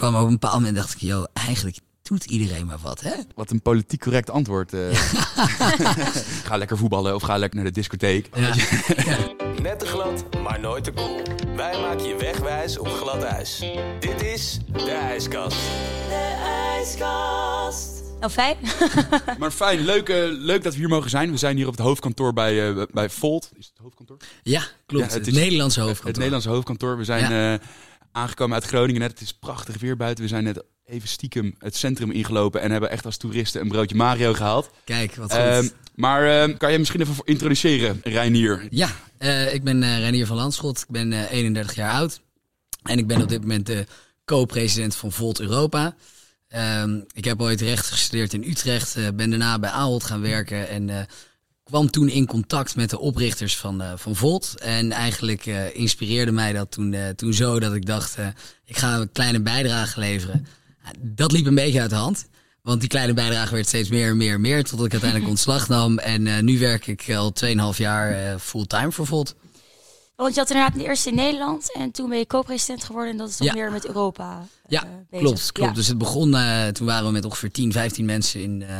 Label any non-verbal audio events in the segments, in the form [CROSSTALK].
kwam op een bepaald moment dacht ik, joh, eigenlijk doet iedereen maar wat, hè? Wat een politiek correct antwoord. eh. [LAUGHS] ga lekker voetballen of ga lekker naar de discotheek. [LAUGHS] Ja. Net te glad, maar nooit te koel. Wij maken je wegwijs op glad ijs. Dit is de ijskast. Nou, fijn. [LAUGHS] Maar fijn, leuk, eh, leuk dat we hier mogen zijn. We zijn hier op het hoofdkantoor bij, eh, bij Volt. Is het hoofdkantoor? Ja, klopt. Ja, het, het is- Nederlandse Het hoofdkantoor. Nederlandse hoofdkantoor. We zijn eh, aangekomen uit Groningen net. Het is prachtig weer buiten. We zijn net even stiekem het centrum ingelopen en hebben echt als toeristen een broodje Mario gehaald. Kijk, wat goed. Ehm, maar ehm, kan je misschien even introduceren, Reinier? Ja, eh, ik ben eh Renier van Landschot. Ik ben eh 31 jaar oud. En ik ben op dit moment de co-president van Volt Europa. Ehm, ik heb ooit recht gestudeerd in Utrecht. eh, ben daarna bij Ahold gaan werken. En eh, kwam toen in contact met de oprichters van, eh, van Volt. En eigenlijk eh, inspireerde mij dat toen, eh, toen zo dat ik dacht... ik ga een kleine bijdrage leveren. Dat liep een beetje uit de hand. Want die kleine bijdrage werd steeds meer en meer en meer. Totdat ik uiteindelijk [LAUGHS] ontslag nam. En eh, nu werk ik al 2,5 jaar eh, fulltime voor Volt. Want je had inderdaad de eerste in Nederland en toen ben je co-president geworden en dat is dan Ja. meer met Europa. Ja, bezig. klopt. klopt. Ja. Dus het begon, eh, toen waren we met ongeveer 10, 15 mensen in, eh,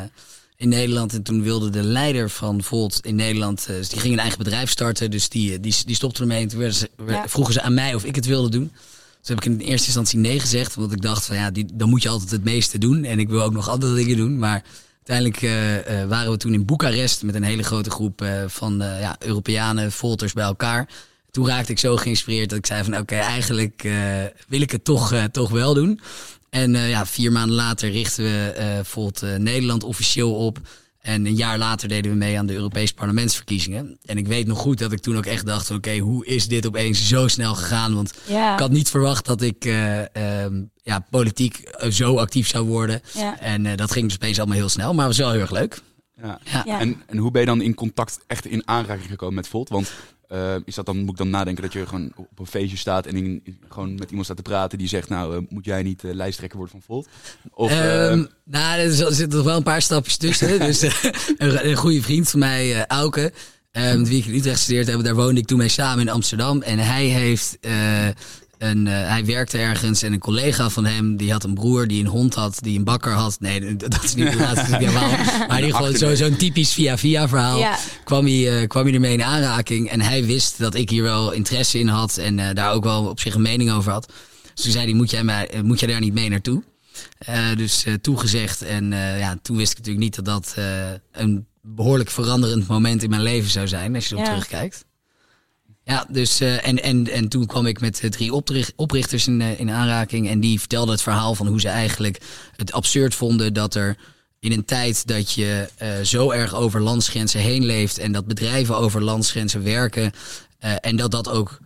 in Nederland. En toen wilde de leider van Volt in Nederland, dus die ging een eigen bedrijf starten. Dus die, eh, die, die stopte ermee en toen werden ze, Ja. vroegen ze aan mij of ik het wilde doen. Dus heb ik in eerste instantie nee gezegd. Want ik dacht van ja, die, dan moet je altijd het meeste doen. En ik wil ook nog andere dingen doen. Maar uiteindelijk eh, waren we toen in Boekarest met een hele grote groep van ja, Europeanen, Volters bij elkaar. Toen raakte ik zo geïnspireerd dat ik zei van oké, eigenlijk wil ik het toch, toch wel doen. En eh, ja, vier maanden later richten we eh Volt eh, Nederland officieel op. En een jaar later deden we mee aan de Europese parlementsverkiezingen. En ik weet nog goed dat ik toen ook echt dacht: oké, hoe is dit opeens zo snel gegaan? Want Ja. ik had niet verwacht dat ik eh, ehm, ja, politiek zo actief zou worden. Ja. En eh, dat ging dus opeens allemaal heel snel, maar het was wel heel erg leuk. Ja. Ja. Ja. En, en hoe ben je dan in contact echt in aanraking gekomen met Volt? Want eh, is dat dan, moet ik dan nadenken dat je gewoon op een feestje staat en in, in- gewoon met iemand staat te praten die zegt, nou, eh, moet jij niet eh, lijsttrekker worden van Volt? Of, eh, Ehm, nou, er zitten nog wel een paar stapjes tussen. [LAUGHS] dus een, een goede vriend van mij, eh Auke, eh, met wie ik in Utrecht gestudeerd heb, daar woonde ik toen mee samen in Amsterdam. En hij heeft een, eh, hij werkte ergens en een collega van hem, die had een broer die een hond had, die een bakker had. Nee, [LAUGHS] dat is niet, is niet helemaal. Maar in ieder geval zo- zo'n typisch via-via verhaal. Ja. Kwam, hij, eh, kwam hij ermee in aanraking. En hij wist dat ik hier wel interesse in had en eh, daar ook wel op zich een mening over had. Dus toen zei hij, moet jij, mij, moet jij daar niet mee naartoe? Eh, dus eh, toegezegd. En eh, ja, toen wist ik natuurlijk niet dat dat eh, een behoorlijk veranderend moment in mijn leven zou zijn, als je erop Ja. terugkijkt. Ja, dus eh, en, en, en toen kwam ik met eh, drie opricht- oprichters in, eh, in aanraking. En die vertelden het verhaal van hoe ze eigenlijk het absurd vonden dat er in een tijd dat je zo erg over landsgrenzen heen leeft en dat bedrijven over landsgrenzen werken en dat dat ook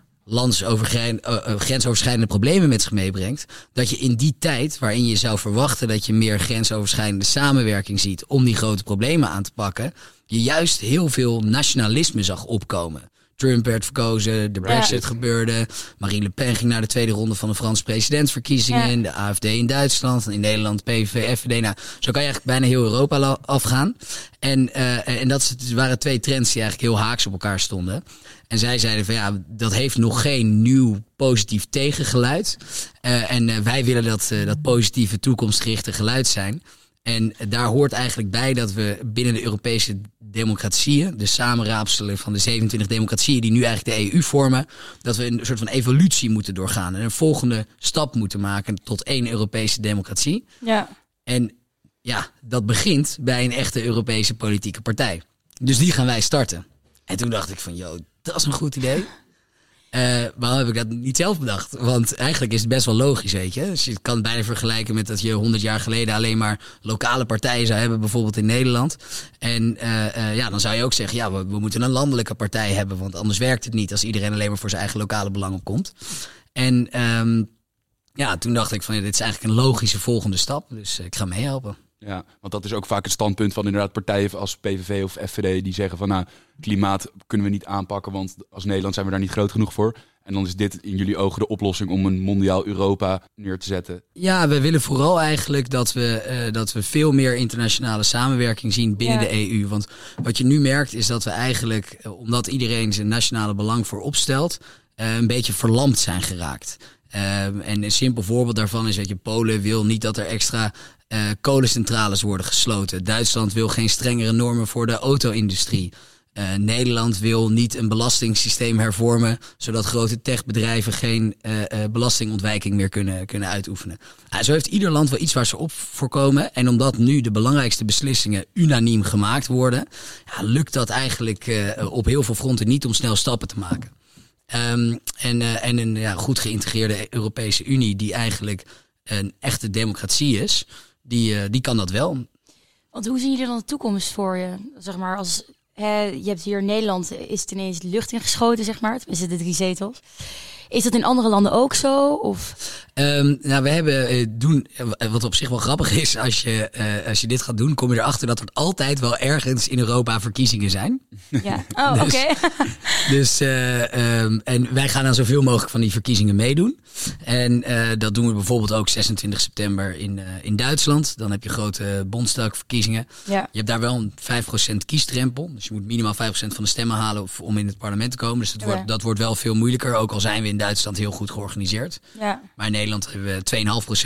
grensoverschrijdende problemen met zich meebrengt, dat je in die tijd waarin je zou verwachten dat je meer grensoverschrijdende samenwerking ziet om die grote problemen aan te pakken, je juist heel veel nationalisme zag opkomen. Trump werd verkozen, de Brexit gebeurde. Marine Le Pen ging naar de tweede ronde van de Franse presidentsverkiezingen. Ja. De AFD in Duitsland, in Nederland PVV, FVD. Nou, zo kan je eigenlijk bijna heel Europa afgaan. En, eh, en dat waren twee trends die eigenlijk heel haaks op elkaar stonden. En zij zeiden van ja, dat heeft nog geen nieuw positief tegengeluid. Eh, en eh, wij willen dat, dat positieve toekomstgerichte geluid zijn. En daar hoort eigenlijk bij dat we binnen de Europese democratieën, de samenraapselen van de 27 democratieën die nu eigenlijk de EU vormen, dat we een soort van evolutie moeten doorgaan en een volgende stap moeten maken tot één Europese democratie. Ja. En ja, dat begint bij een echte Europese politieke partij. Dus die gaan wij starten. En toen dacht ik van, joh, dat is een goed idee. Eh waarom heb ik dat niet zelf bedacht? Want eigenlijk is het best wel logisch, weet je. Dus je kan het bijna vergelijken met dat je honderd jaar geleden alleen maar lokale partijen zou hebben, bijvoorbeeld in Nederland. En eh, eh, ja, dan zou je ook zeggen, ja, we, moeten een landelijke partij hebben, want anders werkt het niet als iedereen alleen maar voor zijn eigen lokale belang opkomt. En ehm, ja, toen dacht ik van, dit is eigenlijk een logische volgende stap, dus ik ga meehelpen. Ja, want dat is ook vaak het standpunt van inderdaad partijen als PVV of FVD die zeggen van nou, klimaat kunnen we niet aanpakken, want als Nederland zijn we daar niet groot genoeg voor. En dan is dit in jullie ogen de oplossing om een mondiaal Europa neer te zetten. Ja, we willen vooral eigenlijk dat we, eh, dat we veel meer internationale samenwerking zien binnen Ja. de EU. Want wat je nu merkt is dat we eigenlijk, eh, omdat iedereen zijn nationale belang voorop stelt, eh, een beetje verlamd zijn geraakt. Ehm, en een simpel voorbeeld daarvan is dat je Polen wil niet dat er extra eh, kolencentrales worden gesloten. Duitsland wil geen strengere normen voor de auto-industrie. Eh, Nederland wil niet een belastingssysteem hervormen, zodat grote techbedrijven geen eh, belastingontwijking meer kunnen, kunnen uitoefenen. Zo heeft ieder land wel iets waar ze op voorkomen. En omdat nu de belangrijkste beslissingen unaniem gemaakt worden, ja, lukt dat eigenlijk op heel veel fronten niet om snel stappen te maken. Ehm, en, en een ja, goed geïntegreerde Europese Unie, die eigenlijk een echte democratie is, die, eh, die kan dat wel. Want hoe zien jullie dan de toekomst voor je? Zeg maar, als hè, je hebt hier Nederland is het ineens de lucht ingeschoten, zeg maar. Tenminste, de drie zetels. Is dat in andere landen ook zo? Of Ehm, nou, we hebben eh, doen, eh, wat op zich wel grappig is, als je, eh, als je dit gaat doen, kom je erachter dat er altijd wel ergens in Europa verkiezingen zijn. ja? Oh, [LAUGHS] Dus- oké. [LAUGHS] Dus, eh, ehm, en wij gaan aan zoveel mogelijk van die verkiezingen meedoen. En dat doen we bijvoorbeeld ook 26 september in, in Duitsland. Dan heb je grote Bondsdagverkiezingen. ja. Je hebt daar wel een 5% kiesdrempel. Dus je moet minimaal 5% van de stemmen halen om in het parlement te komen. Dus dat, wordt, dat wordt wel veel moeilijker. Ook al zijn we in Duitsland heel goed georganiseerd. Ja. Maar in Nederland hebben we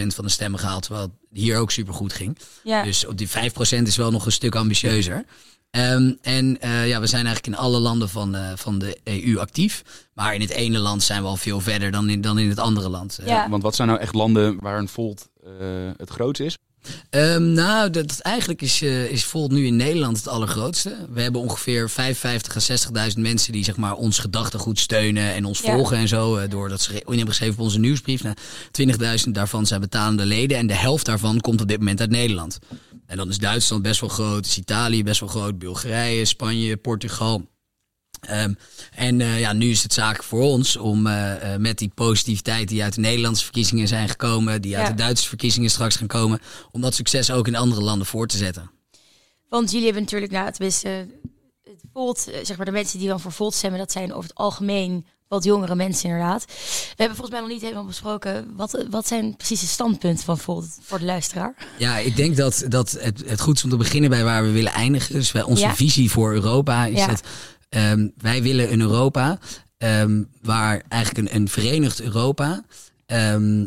2,5% van de stemmen gehaald. Terwijl het hier ook super goed ging. Ja. Dus op die 5% is wel nog een stuk ambitieuzer. Ehm, en eh, ja, we zijn eigenlijk in alle landen van, eh, van de EU actief. Maar in het ene land zijn we al veel verder dan in, dan in het andere land. Eh, Ja. Want wat zijn nou echt landen waar een Volt eh, het grootste is? Ehm, nou, dat, eigenlijk is, eh, is Volt nu in Nederland het allergrootste. We hebben ongeveer 55 à 60.000 mensen die zeg maar, ons gedachtegoed steunen en ons Ja. volgen en zo. eh, doordat ze in hebben geschreven op onze nieuwsbrief. Nou, 20.000 daarvan zijn betalende leden en de helft daarvan komt op dit moment uit Nederland. En dan is Duitsland best wel groot, is Italië best wel groot, Bulgarije, Spanje, Portugal. Ehm, en eh, ja, nu is het zaak voor ons om eh, eh, met die positiviteit die uit de Nederlandse verkiezingen zijn gekomen, die uit Ja. de Duitse verkiezingen straks gaan komen, om dat succes ook in andere landen voor te zetten. Want jullie hebben natuurlijk, nou, tenminste, het Volt, zeg maar, de mensen die dan voor Volt stemmen, dat zijn over het algemeen wat jongere mensen inderdaad. We hebben volgens mij nog niet helemaal besproken, wat, wat zijn precies de standpunten van Volt voor de luisteraar? Ja, ik denk dat, dat het, het goed is om te beginnen bij waar we willen eindigen. Dus bij onze Ja. visie voor Europa is Ja. dat ehm, wij willen een Europa ehm, waar eigenlijk een, een verenigd Europa ehm,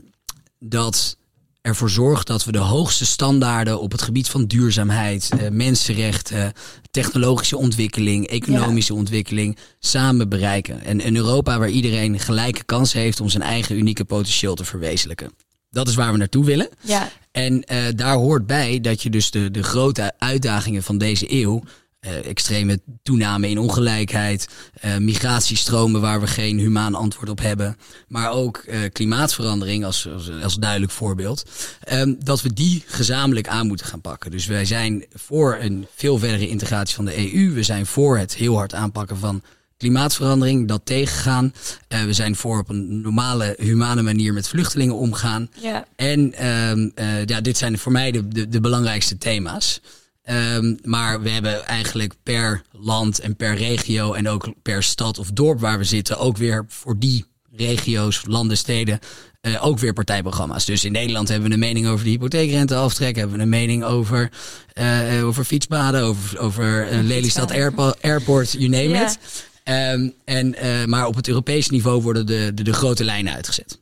dat ervoor zorgt dat we de hoogste standaarden op het gebied van duurzaamheid, eh, mensenrechten, technologische ontwikkeling, economische ontwikkeling samen bereiken. En een Europa waar iedereen gelijke kansen heeft om zijn eigen unieke potentieel te verwezenlijken. Dat is waar we naartoe willen. Ja, En eh, daar hoort bij dat je dus de, de grote uitdagingen van deze eeuw. Eh, extreme toename in ongelijkheid, eh, migratiestromen waar we geen humaan antwoord op hebben, maar ook eh, klimaatverandering als, als, als duidelijk voorbeeld, ehm, dat we die gezamenlijk aan moeten gaan pakken. Dus wij zijn voor een veel verdere integratie van de EU, we zijn voor het heel hard aanpakken van klimaatverandering, dat tegengaan. We zijn voor op een normale, humane manier met vluchtelingen omgaan. ja, En ehm, eh, ja, dit zijn voor mij de, de, de belangrijkste thema's. Ehm, maar we hebben eigenlijk per land en per regio en ook per stad of dorp waar we zitten, ook weer voor die regio's, landen, steden, eh, ook weer partijprogramma's. Dus in Nederland hebben we een mening over de hypotheekrenteaftrek, hebben we een mening over, eh, over fietspaden, over, over eh, Lelystad Airpo- Airport, you name Ja. it. Ehm, en, eh, maar op het Europees niveau worden de, de, de grote lijnen uitgezet.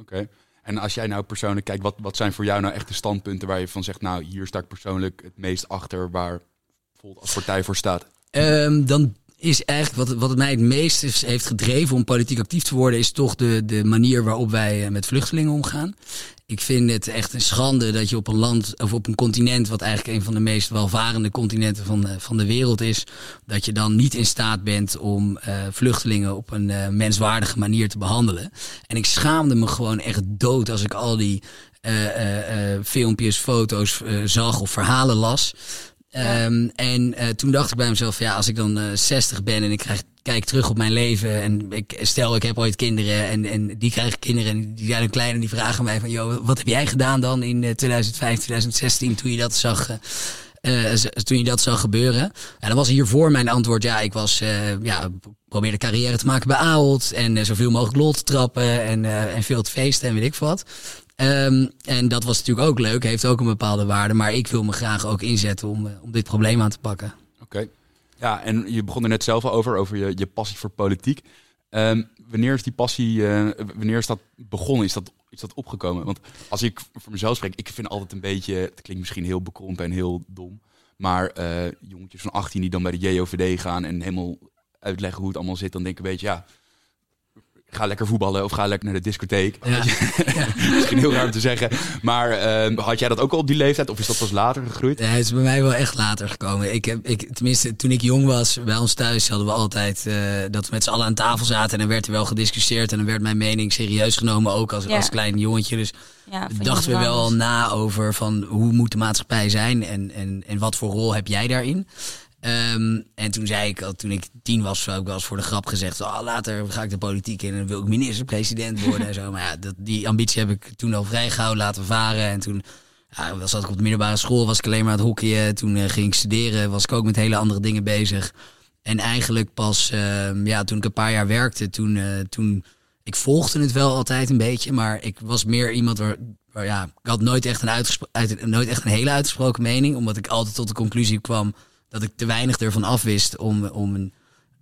Oké. En als jij nou persoonlijk kijkt, wat, wat zijn voor jou nou echt de standpunten waar je van zegt, nou hier sta ik persoonlijk het meest achter waar Volt als partij voor staat? Ehm, dan is eigenlijk wat, wat mij het meest heeft gedreven om politiek actief te worden, is toch de, de manier waarop wij eh, met vluchtelingen omgaan. Ik vind het echt een schande dat je op een land of op een continent, wat eigenlijk een van de meest welvarende continenten van, de- van de wereld is, dat je dan niet in staat bent om eh, vluchtelingen op een eh, menswaardige manier te behandelen. En ik schaamde me gewoon echt dood als ik al die eh, eh, eh, filmpjes, foto's eh, zag of verhalen las. Ehm, en eh, toen dacht ik bij mezelf, ja, als ik dan eh 60 ben en ik kijk terug op mijn leven en ik stel ik heb ooit kinderen en, en die krijgen kinderen en die zijn dan klein en die vragen mij van, joh, wat heb jij gedaan dan in eh, 2005, 2016 toen je dat zag? eh, eh, toen je dat zag gebeuren. En dan was hiervoor mijn antwoord, ja, ik was, eh, ja, probeerde carrière te maken bij Ahold en eh, zoveel mogelijk lol te trappen en, eh, en veel te feesten en weet ik wat. Ehm, en dat was natuurlijk ook leuk, heeft ook een bepaalde waarde. Maar ik wil me graag ook inzetten om, eh, om dit probleem aan te pakken. Oké. Ja, en je begon er net zelf over, over je, je passie voor politiek. Ehm, wanneer is die passie, eh, wanneer is dat begonnen? Is dat, is dat opgekomen? Want als ik voor mezelf spreek, ik vind altijd een beetje, het klinkt misschien heel bekrompen en heel dom, maar eh jongetjes van 18 die dan bij de JOVD gaan en helemaal uitleggen hoe het allemaal zit, dan denk ik een beetje, ja, ga lekker voetballen of ga lekker naar de discotheek. Ja. [LAUGHS] [LAUGHS] Misschien heel raar om te zeggen. Maar ehm, had jij dat ook al op die leeftijd of is dat pas later gegroeid? Ja, het is bij mij wel echt later gekomen. Ik heb, ik, tenminste, toen ik jong was, bij ons thuis hadden we altijd eh, dat we met z'n allen aan tafel zaten. En dan werd er wel gediscussieerd. En dan werd mijn mening serieus genomen, ook als, Ja. als klein jongetje. Dus dachten we wel na over van hoe moet de maatschappij zijn en, en, en wat voor rol heb jij daarin. Ehm, en toen zei ik, al, toen ik tien was, heb ik wel eens voor de grap gezegd, oh, later ga ik de politiek in en wil ik minister-president worden en zo. Maar ja, dat, die ambitie heb ik toen al vrijgehouden laten varen. En toen ja, zat ik op de middelbare school, was ik alleen maar aan het hockeyen. Toen eh, ging ik studeren, was ik ook met hele andere dingen bezig. En eigenlijk pas, ehm, ja, toen ik een paar jaar werkte, toen, eh, toen ik volgde het wel altijd een beetje, maar ik was meer iemand waar, ja, ik had nooit echt, een uit, nooit echt een hele uitgesproken mening, omdat ik altijd tot de conclusie kwam dat ik te weinig ervan afwist om, om een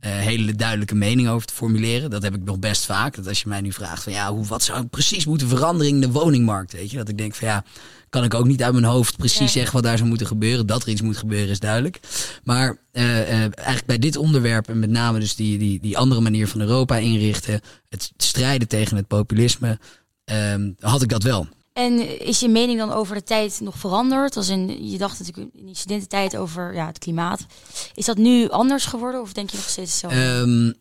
eh, hele duidelijke mening over te formuleren. Dat heb ik nog best vaak. Dat als je mij nu vraagt van ja, hoe, wat zou precies moeten veranderen in de woningmarkt, weet je, dat ik denk van ja, kan ik ook niet uit mijn hoofd precies zeggen wat daar zou moeten gebeuren. Dat er iets moet gebeuren is duidelijk. Maar eh, eh, eigenlijk bij dit onderwerp en met name dus die, die, die andere manier van Europa inrichten, het strijden tegen het populisme, ehm, had ik dat wel. En is je mening dan over de tijd nog veranderd? Als in, je dacht natuurlijk in die studententijd over ja, het klimaat. Is dat nu anders geworden of denk je nog steeds zo? Ehm,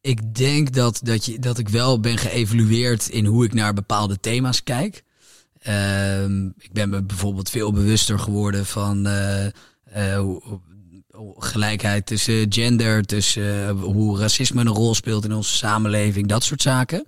ik denk dat, dat, je, dat ik wel ben geëvalueerd in hoe ik naar bepaalde thema's kijk. Ehm, ik ben me bijvoorbeeld veel bewuster geworden van eh, eh, gelijkheid tussen gender, tussen eh, hoe racisme een rol speelt in onze samenleving, dat soort zaken.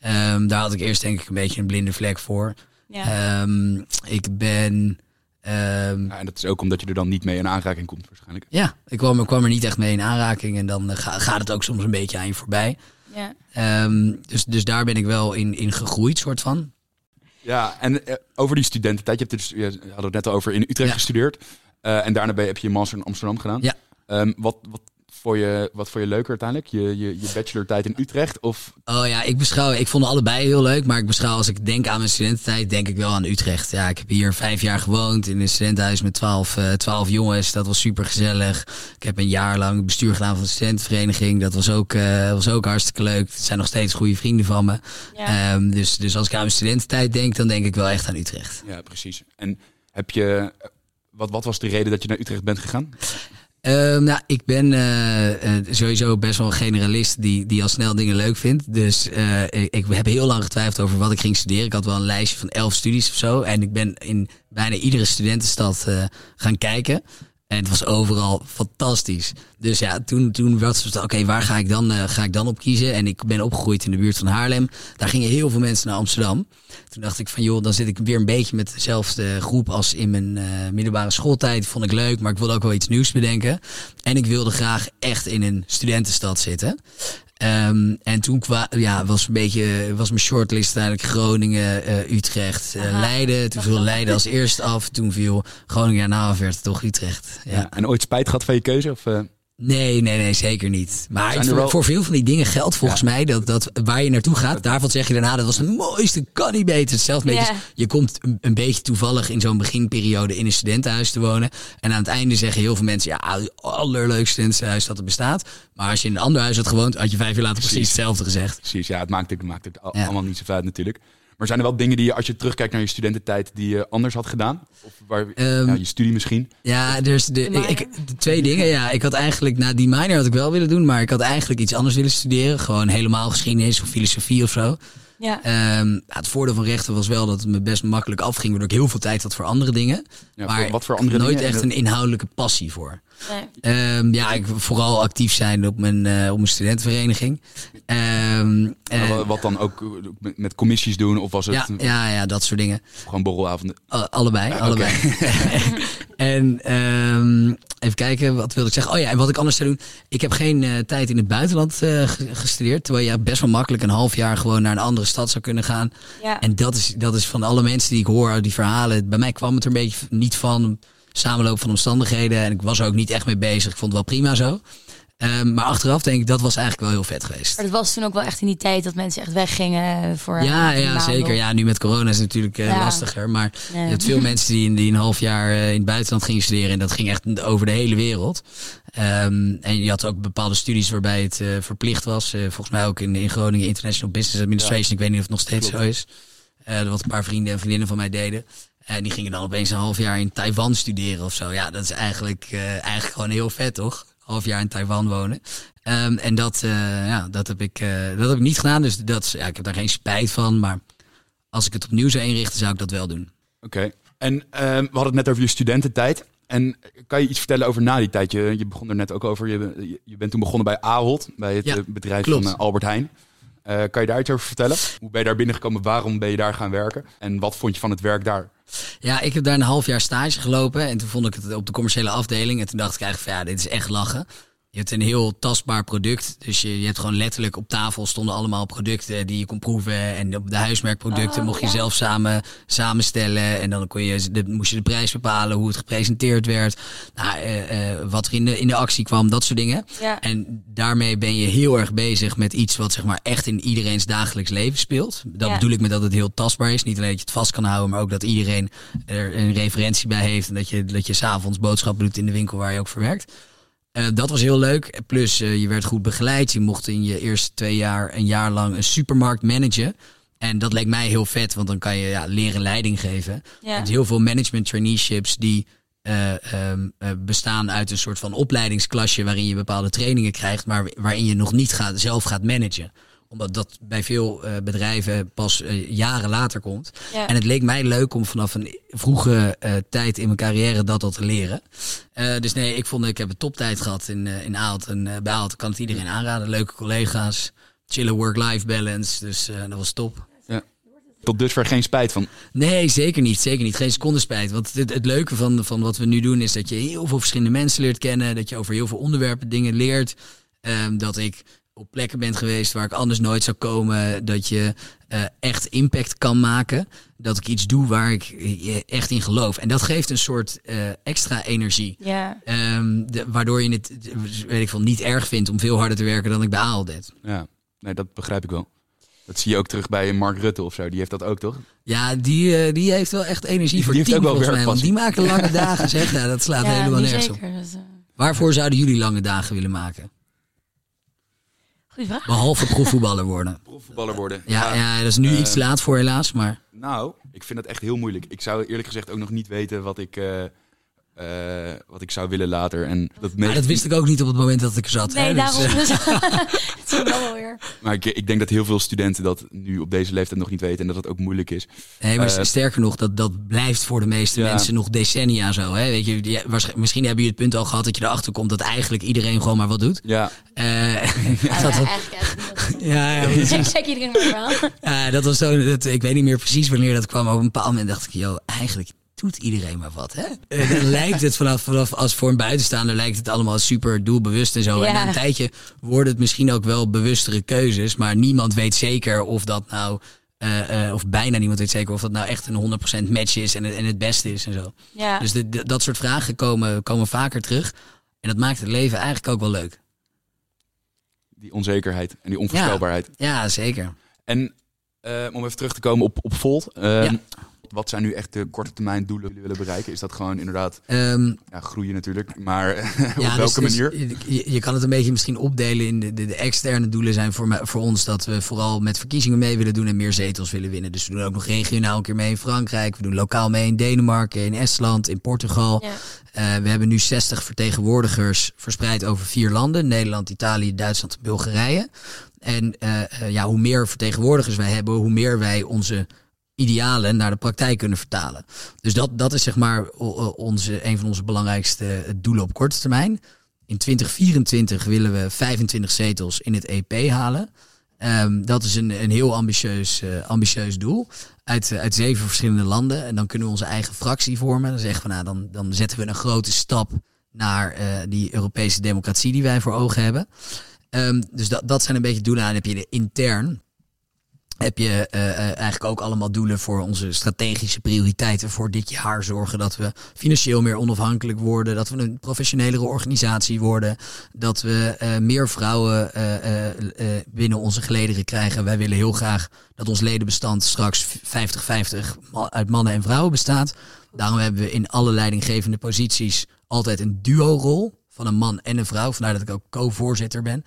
Ehm, daar had ik eerst denk ik een beetje een blinde vlek voor. ja. Ehm, ik ben. ehm, Ja, en dat is ook omdat je er dan niet mee in aanraking komt waarschijnlijk. ja, ik kwam, ik kwam er niet echt mee in aanraking en dan eh, ga- gaat het ook soms een beetje aan je voorbij. ja. Ehm, dus, dus daar ben ik wel in, in gegroeid, soort van. Ja, en eh, over die studententijd, je hebt dus, je hadden het net al over in Utrecht Ja. gestudeerd. Eh, en daarna ben je, heb je je master in Amsterdam gedaan. Ja. Ehm, wat, wat, vond je, wat vond je leuker uiteindelijk? Je, je, je bachelortijd in Utrecht? Of Oh ja, ik beschouw, ik vond allebei heel leuk, maar ik beschouw als ik denk aan mijn studententijd, denk ik wel aan Utrecht. Ja, ik heb hier vijf jaar gewoond in een studentenhuis met twaalf, eh, twaalf jongens. Dat was super gezellig. Ik heb een jaar lang bestuur gedaan van de studentenvereniging. Dat was ook, eh, was ook hartstikke leuk. Het zijn nog steeds goede vrienden van me. Ja. Ehm, dus, dus als ik aan mijn studententijd denk, dan denk ik wel echt aan Utrecht. ja, precies. En heb je, wat, wat was de reden dat je naar Utrecht bent gegaan? Ehm, nou, ik ben eh, eh, sowieso best wel een generalist die, die al snel dingen leuk vindt. Dus eh, ik, ik heb heel lang getwijfeld over wat ik ging studeren. Ik had wel een lijstje van elf studies of zo. En ik ben in bijna iedere studentenstad gaan kijken. En het was overal fantastisch. Dus ja, toen, toen was het, oké, waar ga ik, dan, eh, ga ik dan op kiezen? En ik ben opgegroeid in de buurt van Haarlem. Daar gingen heel veel mensen naar Amsterdam. Toen dacht ik van, joh, dan zit ik weer een beetje met dezelfde groep als in mijn eh, middelbare schooltijd. Vond ik leuk, maar ik wilde ook wel iets nieuws bedenken. En ik wilde graag echt in een studentenstad zitten. Ehm, en toen kwa, ja, was, een beetje, was mijn shortlist eigenlijk Groningen, eh, Utrecht, eh. Leiden. Toen viel [LAUGHS] Leiden als eerste af. Toen viel Groningen daarna af, werd het toch Utrecht. Ja. Ja. En ooit spijt gehad van je keuze? Of, eh, Nee, nee, nee, zeker niet. Maar het- voor, wel- voor veel van die dingen geldt volgens Ja. mij dat, dat waar je naartoe gaat, daarvan zeg je daarna, dat was het mooiste, kan niet beter. Hetzelfde je komt een, een beetje toevallig in zo'n beginperiode in een studentenhuis te wonen. En aan het einde zeggen heel veel mensen, ja, het allerleukste studentenhuis dat er bestaat. Maar als je in een ander huis had gewoond, had je vijf jaar later precies Precies. hetzelfde gezegd. precies, ja, het maakt het, maakt het Ja. allemaal niet zo uit natuurlijk. Maar zijn er wel dingen die je, als je terugkijkt naar je studententijd, die je anders had gedaan? Of waar, Ehm, ja, je studie misschien? Ja, dus de, De ik, minor? ik- de twee dingen. Ja, ik had eigenlijk, na die minor had ik wel willen doen, maar ik had eigenlijk iets anders willen studeren. Gewoon helemaal geschiedenis of filosofie of zo. ja. Ehm, ja, het voordeel van rechten was wel dat het me best makkelijk afging, waardoor ik heel veel tijd had voor andere dingen. Ja, maar voor, wat voor andere nooit dingen? echt een inhoudelijke passie voor. Nee. Ehm, ja, ik vooral actief zijn op mijn, eh, op mijn studentenvereniging. Wa- wat dan ook eh, met, commissies doen? Of was het ja, ja, ja, dat soort dingen. gewoon borrelavonden? Allebei, allebei. [LAUGHS] en ehm, even kijken, wat wilde ik zeggen? Oh ja, en wat ik anders zou doen. Ik heb geen eh, tijd in het buitenland eh, ge- gestudeerd. Terwijl je best wel makkelijk een half jaar gewoon naar een andere stad zou kunnen gaan. Ja. En dat is, dat is van alle mensen die ik hoor, uit die verhalen. Bij mij kwam het er een beetje niet van. Samenloop van omstandigheden. En ik was er ook niet echt mee bezig. Ik vond het wel prima zo. Ehm, maar achteraf denk ik, dat was eigenlijk wel heel vet geweest. Maar dat was toen ook wel echt in die tijd dat mensen echt weggingen voor. Ja, ja zeker. Ja, nu met corona is het natuurlijk eh, Ja. lastiger. Maar je hebt veel [LAUGHS] mensen die, in- die een half jaar eh, in het buitenland gingen studeren. En dat ging echt over de hele wereld. Ehm, en je had ook bepaalde studies waarbij het eh, verplicht was. Eh, volgens mij ook in, in Groningen International Business Administration. Ik weet niet of het nog steeds Klopt. zo is. Eh wat een paar vrienden en vriendinnen van mij deden. En die gingen dan opeens een half jaar in Taiwan studeren of zo. Ja, dat is eigenlijk, eh, eigenlijk gewoon heel vet, toch? Half jaar in Taiwan wonen. Ehm, en dat, eh, ja, dat, heb ik, eh, dat heb ik niet gedaan. Dus dat, is- ja, ik heb daar geen spijt van. Maar als ik het opnieuw zou inrichten, zou ik dat wel doen. Oké. En ehm, we hadden het net over je studententijd. En kan je iets vertellen over na die tijd? Je, je begon er net ook over. Je, je- bent toen begonnen bij Ahold, bij het Ja, bedrijf klopt. van Albert Heijn. Eh, kan je daar iets over vertellen? Hoe ben je daar binnengekomen? Waarom ben je daar gaan werken? En wat vond je van het werk daar? Ja, ik heb daar een half jaar stage gelopen. En toen vond ik het op de commerciële afdeling. En toen dacht ik eigenlijk van ja, dit is echt lachen. Je hebt een heel tastbaar product. Dus je, je hebt gewoon letterlijk op tafel stonden allemaal producten die je kon proeven. En de huismerkproducten Oh, mocht je ja. zelf samen samenstellen. En dan kon je, de, moest je de prijs bepalen, hoe het gepresenteerd werd. Nou, eh, eh, wat er in de, in de actie kwam, dat soort dingen. Ja. En daarmee ben je heel erg bezig met iets wat zeg maar echt in iedereen's dagelijks leven speelt. Dat Ja. bedoel ik met dat het heel tastbaar is. Niet alleen dat je het vast kan houden, maar ook dat iedereen er een referentie bij heeft. En dat je, dat je s'avonds boodschappen doet in de winkel waar je ook voor Eh, dat was heel leuk. Plus, eh, je werd goed begeleid. Je mocht in je eerste twee jaar een jaar lang een supermarkt managen. En dat leek mij heel vet, want dan kan je ja, leren leiding geven. Ja. Heel veel management traineeships die eh, ehm, eh, bestaan uit een soort van opleidingsklasje waarin je bepaalde trainingen krijgt, maar waarin je nog niet gaat, zelf gaat managen omdat dat bij veel eh, bedrijven pas eh, jaren later komt. Ja. En het leek mij leuk om vanaf een vroege eh, tijd in mijn carrière dat al te leren. Eh, dus nee, ik vond ik heb een toptijd gehad in, eh in Aalt. En eh, bij Aalt kan het iedereen aanraden. Leuke collega's, chille work-life balance. Dus eh, dat was top. Tot dusver geen spijt van. Nee, zeker niet. Zeker niet. Geen seconde spijt. Want het, het leuke van, van wat we nu doen is dat je heel veel verschillende mensen leert kennen. Dat je over heel veel onderwerpen dingen leert. Ehm, dat ik op plekken ben geweest waar ik anders nooit zou komen. Dat je eh, echt impact kan maken. Dat ik iets doe waar ik echt in geloof. En dat geeft een soort eh, extra energie. Ja. Ehm, de- waardoor je het, weet ik veel, niet erg vindt om veel harder te werken dan ik bij Aal deed. Ja, nee, dat begrijp ik wel. Dat zie je ook terug bij Mark Rutte of zo. Die heeft dat ook, toch? Ja, die, eh, die heeft wel echt energie Die voor heeft tien ook wel volgens mij. Want die maken lange [LAUGHS] dagen, zeg. Ja, dat slaat ja, helemaal nergens op. zeker. Dus, Waarvoor zouden jullie lange dagen willen maken? Goeie vraag. Behalve profvoetballer worden. [LAUGHS] Profvoetballer worden. Ja, ja, dat is nu eh, iets te laat voor helaas, maar... Nou, ik vind het echt heel moeilijk. Ik zou eerlijk gezegd ook nog niet weten wat ik, eh, wat ik zou willen later. En dat, Maar dat wist ik ook niet op het moment dat ik er zat. Nee, hè, dus, daarom. Dus, het zie ik wel weer. Maar ik, ik denk dat heel veel studenten dat nu op deze leeftijd nog niet weten. En dat het ook moeilijk is. nee, maar eh, sterker nog, dat, dat blijft voor de meeste Ja. mensen nog decennia zo. Hè? Weet je, misschien hebben jullie het punt al gehad dat je erachter komt dat eigenlijk iedereen gewoon maar wat doet. Ja, Eh, [LAUGHS] Ja, [LAUGHS] dat, [LAUGHS] ja, ja, precies. Check iedereen maar verhaal. Ja, dat was zo. Dat, ik weet niet meer precies wanneer dat kwam. Maar op een bepaald moment dacht ik, joh, eigenlijk doet iedereen maar wat. Hè? En dan lijkt het vanaf, vanaf als voor een buitenstaander lijkt het allemaal super doelbewust en zo. En na een tijdje worden het misschien ook wel bewustere keuzes. Maar niemand weet zeker of dat nou. eh, eh, of bijna niemand weet zeker of dat nou echt een 100% match is en het, en het beste is en zo. Ja. Dus de, de- dat soort vragen komen, komen vaker terug. En dat maakt het leven eigenlijk ook wel leuk. die onzekerheid en die onvoorspelbaarheid. Ja, zeker. En eh, om even terug te komen op, op Volt. eh, Ja. Wat zijn nu echt de korte termijn doelen die jullie willen bereiken? Is dat gewoon inderdaad Ehm, ja, groeien natuurlijk, maar [LAUGHS] op Ja, welke dus- dus manier? je, je kan het een beetje misschien opdelen in de, de, de externe doelen zijn voor, mij, voor ons dat we vooral met verkiezingen mee willen doen en meer zetels willen winnen. Dus we doen ook nog regionaal een keer mee in Frankrijk. We doen lokaal mee in Denemarken, in Estland, in Portugal. Ja. Eh, we hebben nu 60 vertegenwoordigers verspreid over vier landen: Nederland, Italië, Duitsland en Bulgarije. En eh, eh, ja, hoe meer vertegenwoordigers wij hebben, hoe meer wij onze idealen naar de praktijk kunnen vertalen. Dus dat, dat is zeg maar onze, een van onze belangrijkste doelen op korte termijn. In 2024 willen we 25 zetels in het EP halen. Ehm, dat is een, een heel ambitieus, eh, ambitieus doel. Uit, uit zeven verschillende landen. En dan kunnen we onze eigen fractie vormen. Dan zeggen we, nou, dan, dan zetten we een grote stap naar eh, die Europese democratie die wij voor ogen hebben. Ehm, dus dat, dat zijn een beetje doelen. En dan heb je de intern. Heb je uh, eigenlijk ook allemaal doelen voor onze strategische prioriteiten voor dit jaar. Zorgen dat we financieel meer onafhankelijk worden, dat we een professionelere organisatie worden, dat we uh, meer vrouwen binnen onze gelederen krijgen. Wij willen heel graag dat ons ledenbestand straks 50-50 uit mannen en vrouwen bestaat. Daarom hebben we in alle leidinggevende posities altijd een duo-rol van een man en een vrouw. Vandaar dat ik ook co-voorzitter ben.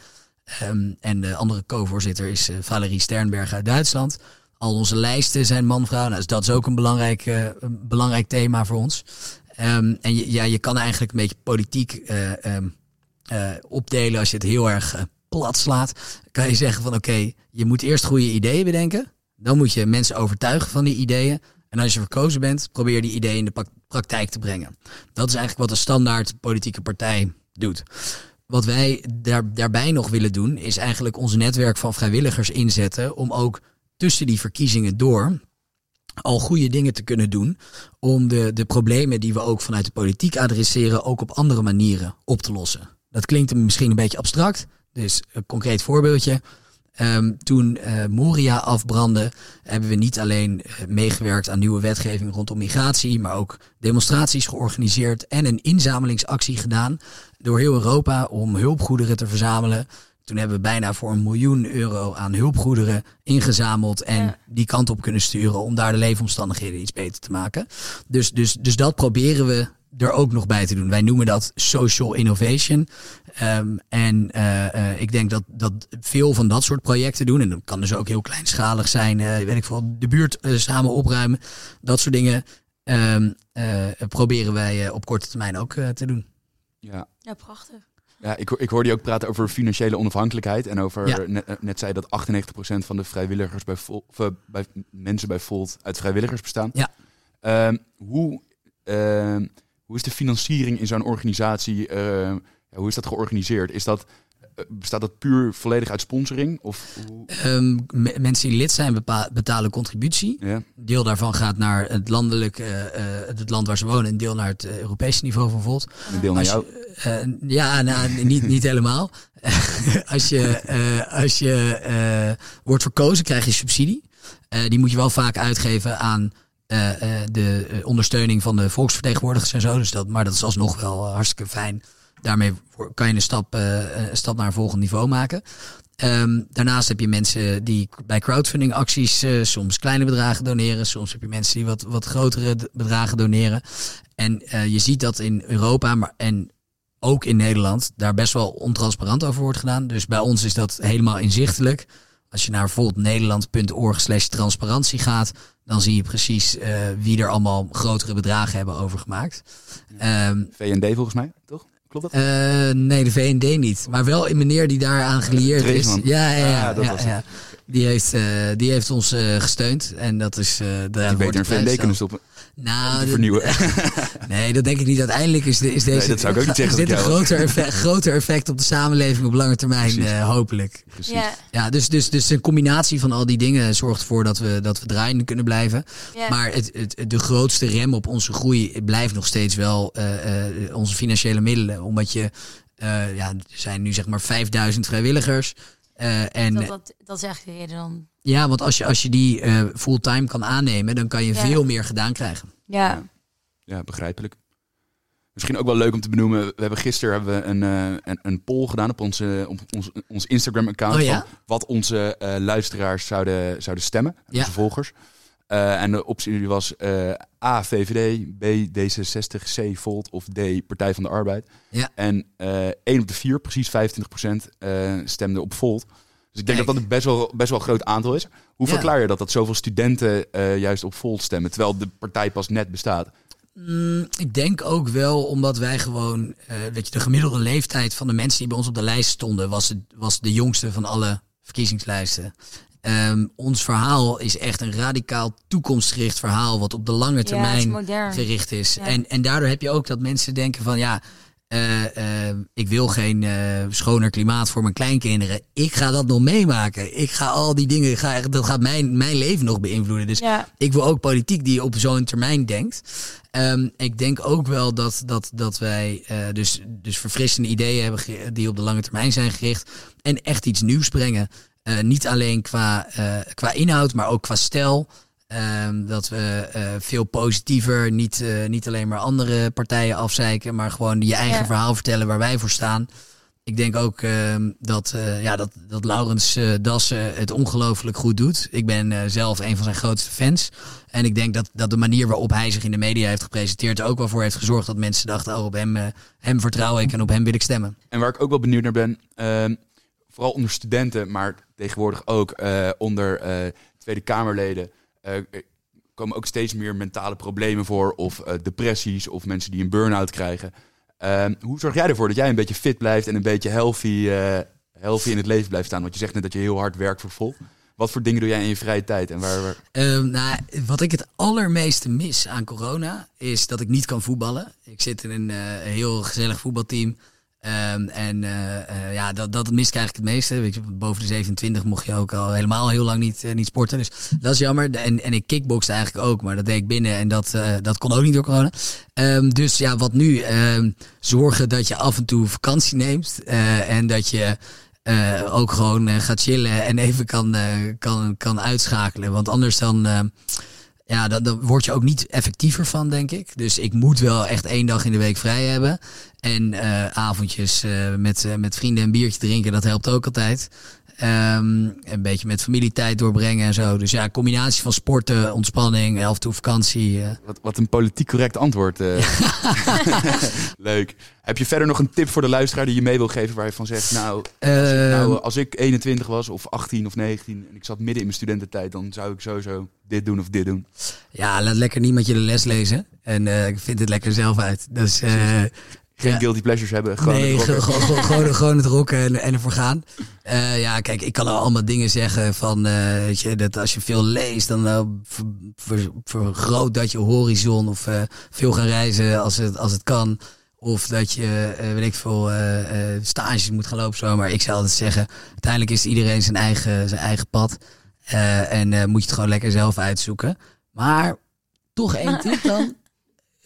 Um, en de andere co-voorzitter is uh, Valerie Sternberg uit Duitsland. Al onze lijsten zijn man-vrouw. Nou, dus dat is ook een belangrijk, uh, een belangrijk thema voor ons. Um, en je, ja, je kan eigenlijk een beetje politiek uh, um, opdelen als je het heel erg plat slaat. Kan je zeggen van oké, je moet eerst goede ideeën bedenken. Dan moet je mensen overtuigen van die ideeën. En als je verkozen bent, probeer die ideeën in de praktijk te brengen. Dat is eigenlijk wat een standaard politieke partij doet. Wat wij daar, daarbij nog willen doen, is eigenlijk ons netwerk van vrijwilligers inzetten om ook tussen die verkiezingen door al goede dingen te kunnen doen om de, de problemen die we ook vanuit de politiek adresseren ook op andere manieren op te lossen. Dat klinkt misschien een beetje abstract, dus een concreet voorbeeldje. Um, toen uh, Moria afbrandde, hebben we niet alleen uh, meegewerkt aan nieuwe wetgeving rondom migratie, maar ook demonstraties georganiseerd en een inzamelingsactie gedaan door heel Europa om hulpgoederen te verzamelen. Toen hebben we bijna voor een miljoen euro aan hulpgoederen ingezameld en ja. die kant op kunnen sturen om daar de leefomstandigheden iets beter te maken. Dus, dus, dus dat proberen we er ook nog bij te doen. Wij noemen dat social innovation. Um, en uh, uh, ik denk dat, dat veel van dat soort projecten doen, en dat kan dus ook heel kleinschalig zijn, uh, weet ik veel, de buurt samen opruimen, dat soort dingen um, proberen wij op korte termijn ook te doen. Ja, ja prachtig. Ja, ik, ik hoorde je ook praten over financiële onafhankelijkheid. En over, ja. net, net zei dat 98% van de vrijwilligers bij, Vol, of, bij mensen bij Volt uit vrijwilligers bestaan. Ja. Um, hoe, hoe is de financiering in zo'n organisatie? Ja, hoe is dat georganiseerd? Is dat, bestaat dat puur volledig uit sponsoring? Of um, mensen die lid zijn betalen contributie. Deel daarvan gaat naar het landelijk, uh, het land waar ze wonen. En deel naar het Europese niveau Volt. Een deel naar jou? Ja, nou, niet, niet helemaal. [LAUGHS] als je, als je wordt verkozen, krijg je subsidie. die moet je wel vaak uitgeven aan de ondersteuning van de volksvertegenwoordigers en zo. Dus dat, maar dat is alsnog wel hartstikke fijn daarmee kan je een stap, uh, een stap naar een volgend niveau maken. Um, daarnaast heb je mensen die bij crowdfunding acties uh, soms kleine bedragen doneren. Soms heb je mensen die wat, wat grotere bedragen doneren. En uh, je ziet dat in Europa maar, en ook in Nederland daar best wel ontransparant over wordt gedaan. Dus bij ons is dat helemaal inzichtelijk. Als je naar bijvoorbeeld nederland.org slash transparantie gaat, dan zie je precies uh, wie er allemaal grotere bedragen hebben overgemaakt. Um, VND volgens mij, toch? Klopt dat? Uh, nee, de VND niet. Maar wel een meneer die daaraan gelieerd is. Ja, ja, ja. Ah, ja, ja. Die, heeft, uh, die heeft ons uh, gesteund. En dat is... Uh, de beter een VND kunnen stoppen. Nou, vernieuwen. [LAUGHS] [LAUGHS] nee, dat denk ik niet. Uiteindelijk is, de, is deze, nee, dat zou ik ook niet zeggen [LAUGHS] is dit een groter effect, groter effect op de samenleving op lange termijn, uh, hopelijk. Precies. Ja, Ja, dus, dus, dus een combinatie van al die dingen zorgt ervoor dat we, dat we draaiende kunnen blijven. Maar het, het, de grootste rem op onze groei blijft nog steeds wel uh, uh, onze financiële middelen. Omdat je, uh, ja, er zijn nu zeg maar 5000 vrijwilligers. Uh, en, dat, dat, dat is echt de reden dan. Ja, want als je, als je die uh, fulltime kan aannemen, dan kan je Ja. veel meer gedaan krijgen. Ja, Ja, begrijpelijk. Misschien ook wel leuk om te benoemen. We hebben gisteren hebben we een, uh, een, een poll gedaan op, onze, op ons, ons Instagram-account. Oh ja? van wat onze uh, luisteraars zouden, zouden stemmen. Ja. Onze volgers. Uh, en de optie was A, VVD, B, D66, C, Volt of D, Partij van de Arbeid. Ja. En 1 op de 4, precies 25% stemde op Volt. Dus ik denk Kijk. dat dat een best wel, best wel een groot aantal is. Hoe Ja. verklaar je dat, dat zoveel studenten juist op Volt stemmen, terwijl de partij pas net bestaat? Mm, ik denk ook wel omdat wij gewoon, uh, weet je, de gemiddelde leeftijd van de mensen die bij ons op de lijst stonden, was, het, was de jongste van alle verkiezingslijsten. Um, ons verhaal is echt een radicaal toekomstgericht verhaal, wat op de lange ja het is termijn gericht is. Ja. En, en daardoor heb je ook dat mensen denken van ja, uh, uh, ik wil geen uh, schoner klimaat voor mijn kleinkinderen. Ik ga dat nog meemaken. Ik ga al die dingen, ga, dat gaat mijn, mijn leven nog beïnvloeden. Dus Ja, ik wil ook politiek die op zo'n termijn denkt. Um, ik denk ook wel dat, dat, dat wij uh, dus, dus verfrissende ideeën hebben die op de lange termijn zijn gericht. En echt iets nieuws brengen. Eh, niet alleen qua, eh, qua inhoud, maar ook qua stijl. Ehm, dat we eh, veel positiever, niet, eh, niet alleen maar andere partijen afzeiken, maar gewoon je eigen Ja. verhaal vertellen waar wij voor staan. Ik denk ook ehm, dat, eh, ja, dat, dat Laurens eh, Dassen het ongelooflijk goed doet. Ik ben eh, zelf een van zijn grootste fans. En ik denk dat, dat de manier waarop hij zich in de media heeft gepresenteerd er ook wel voor heeft gezorgd dat mensen dachten, oh, op hem, eh, hem vertrouw ik en op hem wil ik stemmen. En waar ik ook wel benieuwd naar ben, ehm, vooral onder studenten, maar tegenwoordig ook eh, onder eh, Tweede Kamerleden, eh, komen ook steeds meer mentale problemen voor, of depressies, of mensen die een burn-out krijgen. Ehm, hoe zorg jij ervoor dat jij een beetje fit blijft en een beetje healthy, healthy in het leven blijft staan? Want je zegt net dat je heel hard werkt voor vol. Wat voor dingen doe jij in je vrije tijd? En waar, waar... Ehm, nou, wat ik het allermeeste mis aan corona is dat ik niet kan voetballen. Ik zit in een heel gezellig voetbalteam. Ehm, en eh, eh, ja, dat, dat mis ik eigenlijk het meeste. Weet je, boven de 27 mocht je ook al helemaal heel lang niet, eh, niet sporten. Dus dat is jammer. En, en ik kickboxte eigenlijk ook, maar dat deed ik binnen en dat, dat kon ook niet door corona. Ehm, dus ja, wat nu? Ehm, zorgen dat je af en toe vakantie neemt en dat je ook gewoon gaat chillen en even kan, kan, kan uitschakelen. Want anders dan, ja, dan, dan word je ook niet effectiever van, denk ik. Dus ik moet wel echt één dag in de week vrij hebben. En eh, avondjes eh, met, eh, met vrienden een biertje drinken, dat helpt ook altijd. Ehm, een beetje met familietijd doorbrengen en zo. Dus ja, combinatie van sporten, ontspanning, af en toe vakantie. eh. Wat, wat een politiek correct antwoord. eh. [LAUGHS] Leuk. Heb je verder nog een tip voor de luisteraar die je mee wil geven waar je van zegt, nou, als ik, Ehm, nou, als ik 21 was of 18 of 19 en ik zat midden in mijn studententijd, dan zou ik sowieso dit doen of dit doen. Ja, laat lekker niemand je de les lezen. En eh, ik vind het lekker zelf uit. Dus Geen Ja. guilty pleasures hebben, gewoon nee, het gewoon, gewoon het rocken en, en ervoor gaan. Eh, ja, kijk, ik kan al allemaal dingen zeggen van, eh, weet je, dat als je veel leest, dan eh, ver- ver- vergroot dat je horizon of eh, veel gaan reizen als het, als het kan. Of dat je, eh, weet ik veel, eh, eh, stages moet gaan lopen zo. Maar ik zou altijd zeggen, uiteindelijk is iedereen zijn eigen, zijn eigen pad. Eh, en eh, moet je het gewoon lekker zelf uitzoeken. Maar toch één [LAUGHS] tip dan.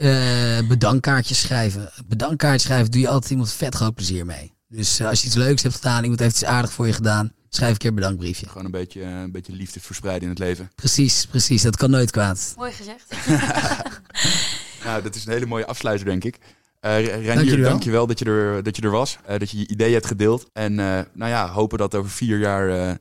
Eh, bedankkaartjes schrijven. Bedankkaartjes schrijven doe je altijd iemand vet groot plezier mee. Dus eh, als je iets leuks hebt gedaan, iemand heeft iets aardig voor je gedaan, schrijf een keer een bedankbriefje. Gewoon een beetje, eh, een beetje liefde verspreiden in het leven. Precies, precies. Dat kan nooit kwaad. Mooi gezegd. [LAUGHS] Nou, dat is een hele mooie afsluiter, denk ik. Eh Renier, Dank jullie wel. dank je wel dat je er, dat je er was. dat je je ideeën hebt gedeeld. En eh, nou ja, hopen dat over vier jaar eh,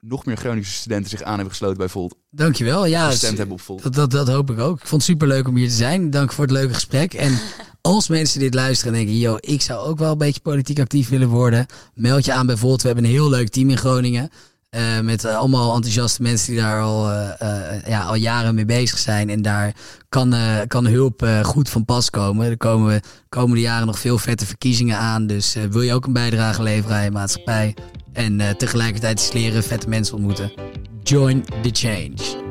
nog meer Groningse studenten zich aan hebben gesloten bij Volt. Dankjewel. Ja, gestemd hebben op Volt. dat, dat, dat hoop ik ook. Ik vond het super leuk om hier te zijn. Dank voor het leuke gesprek. En [LAUGHS] als mensen dit luisteren en denken, yo, ik zou ook wel een beetje politiek actief willen worden, meld je aan bij Volt. We hebben een heel leuk team in Groningen. eh, met eh, allemaal enthousiaste mensen die daar al, eh, ja, al jaren mee bezig zijn. En daar kan, eh, kan hulp eh, goed van pas komen. Er komen komende jaren nog veel vette verkiezingen aan. Dus eh, wil je ook een bijdrage leveren aan je maatschappij. En eh, tegelijkertijd leren vette mensen ontmoeten. Join the change.